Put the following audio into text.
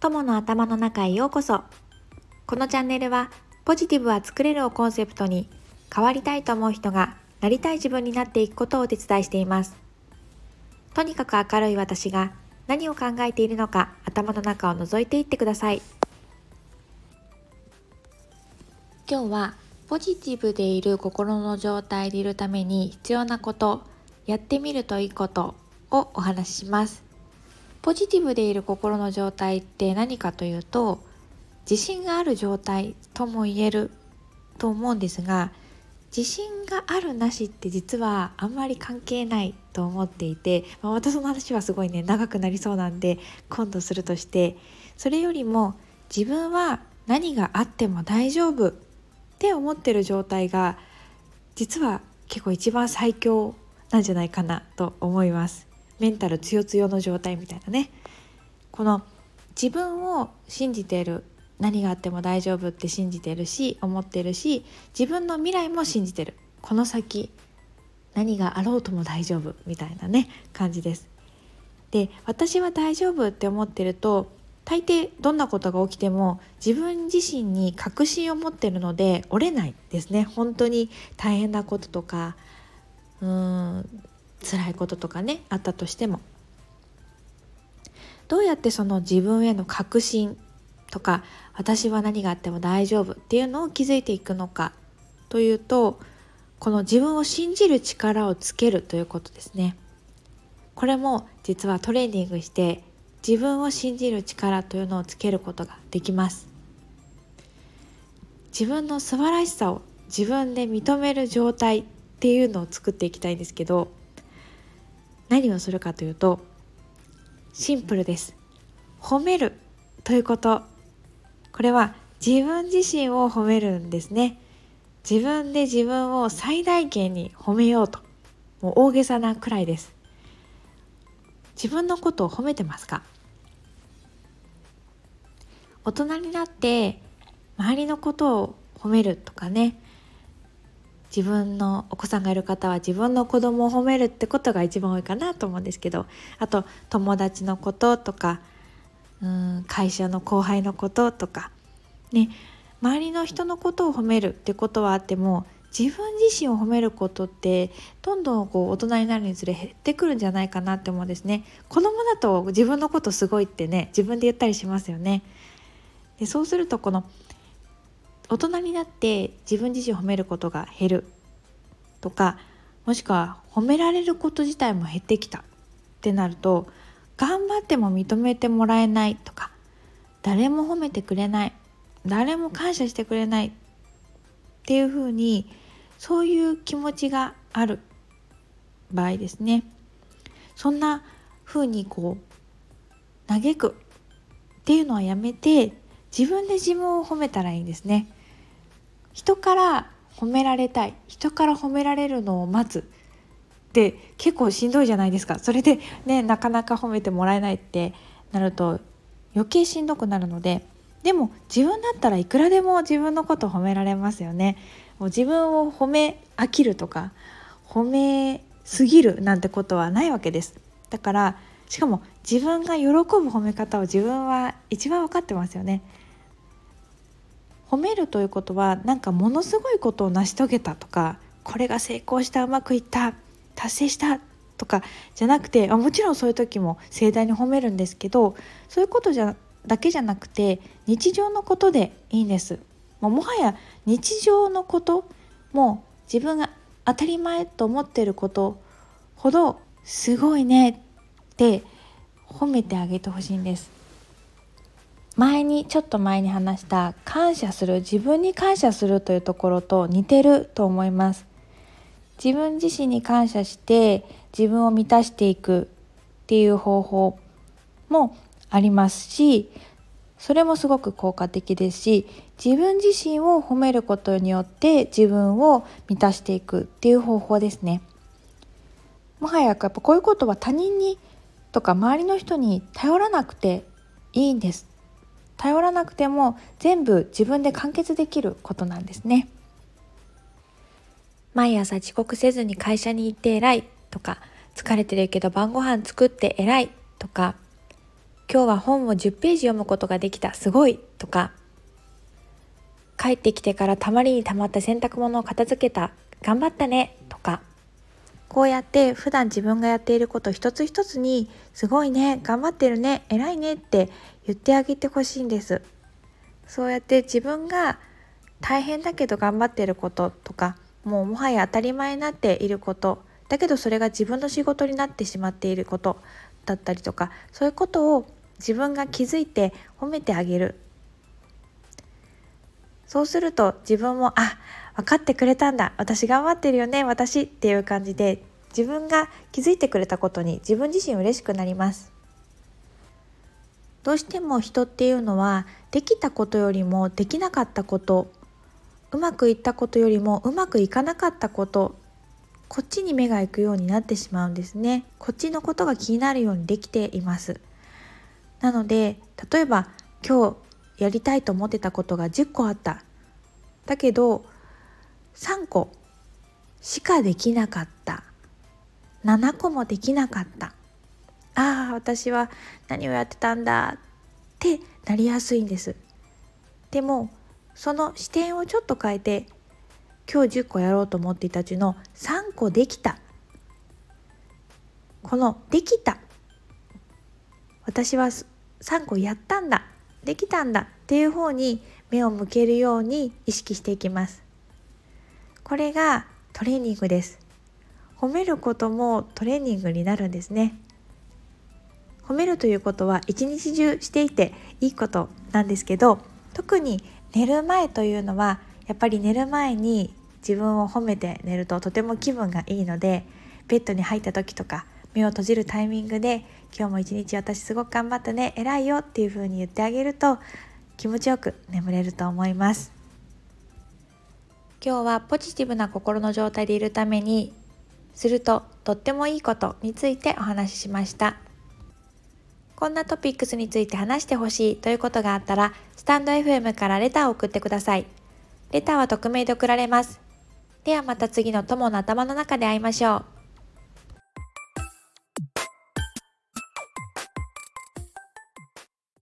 友の頭の中へようこそ。このチャンネルはポジティブは作れるをコンセプトに変わりたいと思う人がなりたい自分になっていくことをお手伝いしています。とにかく明るい私が何を考えているのか頭の中を覗いていってください。今日はポジティブでいる心の状態でいるために必要なことやってみるといいことをお話しします。ポジティブでいる心の状態って何かというと自信がある状態とも言えると思うんですが自信があるなしって実はあんまり関係ないと思っていて、まあ、私の話はすごいね長くなりそうなんで今度するとしてそれよりも自分は何があっても大丈夫って思ってる状態が実は結構一番最強なんじゃないかなと思います。メンタル強強の状態みたいなね。この自分を信じている何があっても大丈夫って信じてるし思ってるし自分の未来も信じてる。この先何があろうとも大丈夫みたいなね感じです。で私は大丈夫って思ってると大抵どんなことが起きても自分自身に確信を持ってるので折れないですね。本当に大変なこととかうーん辛いこととかねあったとしても。どうやってその自分への確信とか私は何があっても大丈夫っていうのを築いていくのかというとこの自分を信じる力をつけるということですね。これも実はトレーニングして自分を信じる力というのをつけることができます。自分の素晴らしさを自分で認める状態っていうのを作っていきたいんですけど何をするかというとシンプルです。褒めるということ。これは自分自身を褒めるんですね。自分で自分を最大限に褒めようと。もう大げさなくらいです。自分のことを褒めてますか？大人になって周りのことを褒めるとかね。自分のお子さんがいる方は自分の子供を褒めるってことが一番多いかなと思うんですけどあと友達のこととかうん会社の後輩のこととかね周りの人のことを褒めるってことはあっても自分自身を褒めることってどんどんこう大人になるにつれ減ってくるんじゃないかなって思うんですね。子供だと自分のことすごいってね自分で言ったりしますよね。でそうするとこの大人になって自分自身褒めることが減るとかもしくは褒められること自体も減ってきたってなると頑張っても認めてもらえないとか誰も褒めてくれない誰も感謝してくれないっていうふうにそういう気持ちがある場合ですねそんなふうにこう嘆くっていうのはやめて自分で自分を褒めたらいいんですね。人から褒められたい。人から褒められるのを待つ。って結構しんどいじゃないですか。それでねなかなか褒めてもらえないってなると余計しんどくなるのででも自分だったらいくらでも自分のこと褒められますよね。もう自分を褒め飽きるとか褒めすぎるなんてことはないわけです。だからしかも自分が喜ぶ褒め方を自分は一番分かってますよね。褒めるということはなんかものすごいことを成し遂げたとかこれが成功したうまくいった達成したとかじゃなくてもちろんそういう時も盛大に褒めるんですけどそういうことじゃだけじゃなくて日常のことでいいんです。ももはや日常のことも自分が当たり前と思ってることほどすごいねって褒めてあげてほしいんです。前にちょっと前に話した感謝する自分に感謝するというところと似てると思います。自分自身に感謝して自分を満たしていくっていう方法もありますしそれもすごく効果的ですし自分自身を褒めることによって自分を満たしていくっていう方法ですね。もはややっぱこういうことは他人にとか周りの人に頼らなくていいんです。頼らなくても全部自分で完結できることなんですね。毎朝遅刻せずに会社に行って偉いとか疲れてるけど晩ご飯作って偉いとか今日は本を10ページ読むことができたすごいとか帰ってきてからたまりにたまった洗濯物を片付けた。頑張ったね。こうやって普段自分がやっていること一つ一つにすごいね頑張ってるね偉いねって言ってあげてほしいんです。そうやって自分が大変だけど頑張ってることとかもうもはや当たり前になっていることだけどそれが自分の仕事になってしまっていることだったりとかそういうことを自分が気づいて褒めてあげる。そうすると自分もあ分かってくれたんだ。私頑張ってるよね。私っていう感じで自分が気づいてくれたことに自分自身嬉しくなります。どうしても人っていうのはできたことよりもできなかったことうまくいったことよりもうまくいかなかったことこっちに目が行くようになってしまうんですね。こっちのことが気になるようにできています。なので例えば今日やりたいと思ってたことが10個あった。だけど3個しかできなかった。7個もできなかった。ああ私は何をやってたんだってなりやすいんです。でもその視点をちょっと変えて今日10個やろうと思っていたうちの3個できた。このできた。私は3個やったんだ。できたんだっていう方に目を向けるように意識していきます。これがトレーニングです。褒めることもトレーニングになるんですね。褒めるということは一日中していていいことなんですけど特に寝る前というのはやっぱり寝る前に自分を褒めて寝るととても気分がいいのでベッドに入った時とか目を閉じるタイミングで今日も一日私すごく頑張ったね偉いよっていう風に言ってあげると気持ちよく眠れると思います。今日はポジティブな心の状態でいるためにするととってもいいことについてお話ししました。こんなトピックスについて話してほしいということがあったらスタンド FM からレターを送ってください。レターは匿名で送られます。ではまた次の友の頭の中で会いましょう。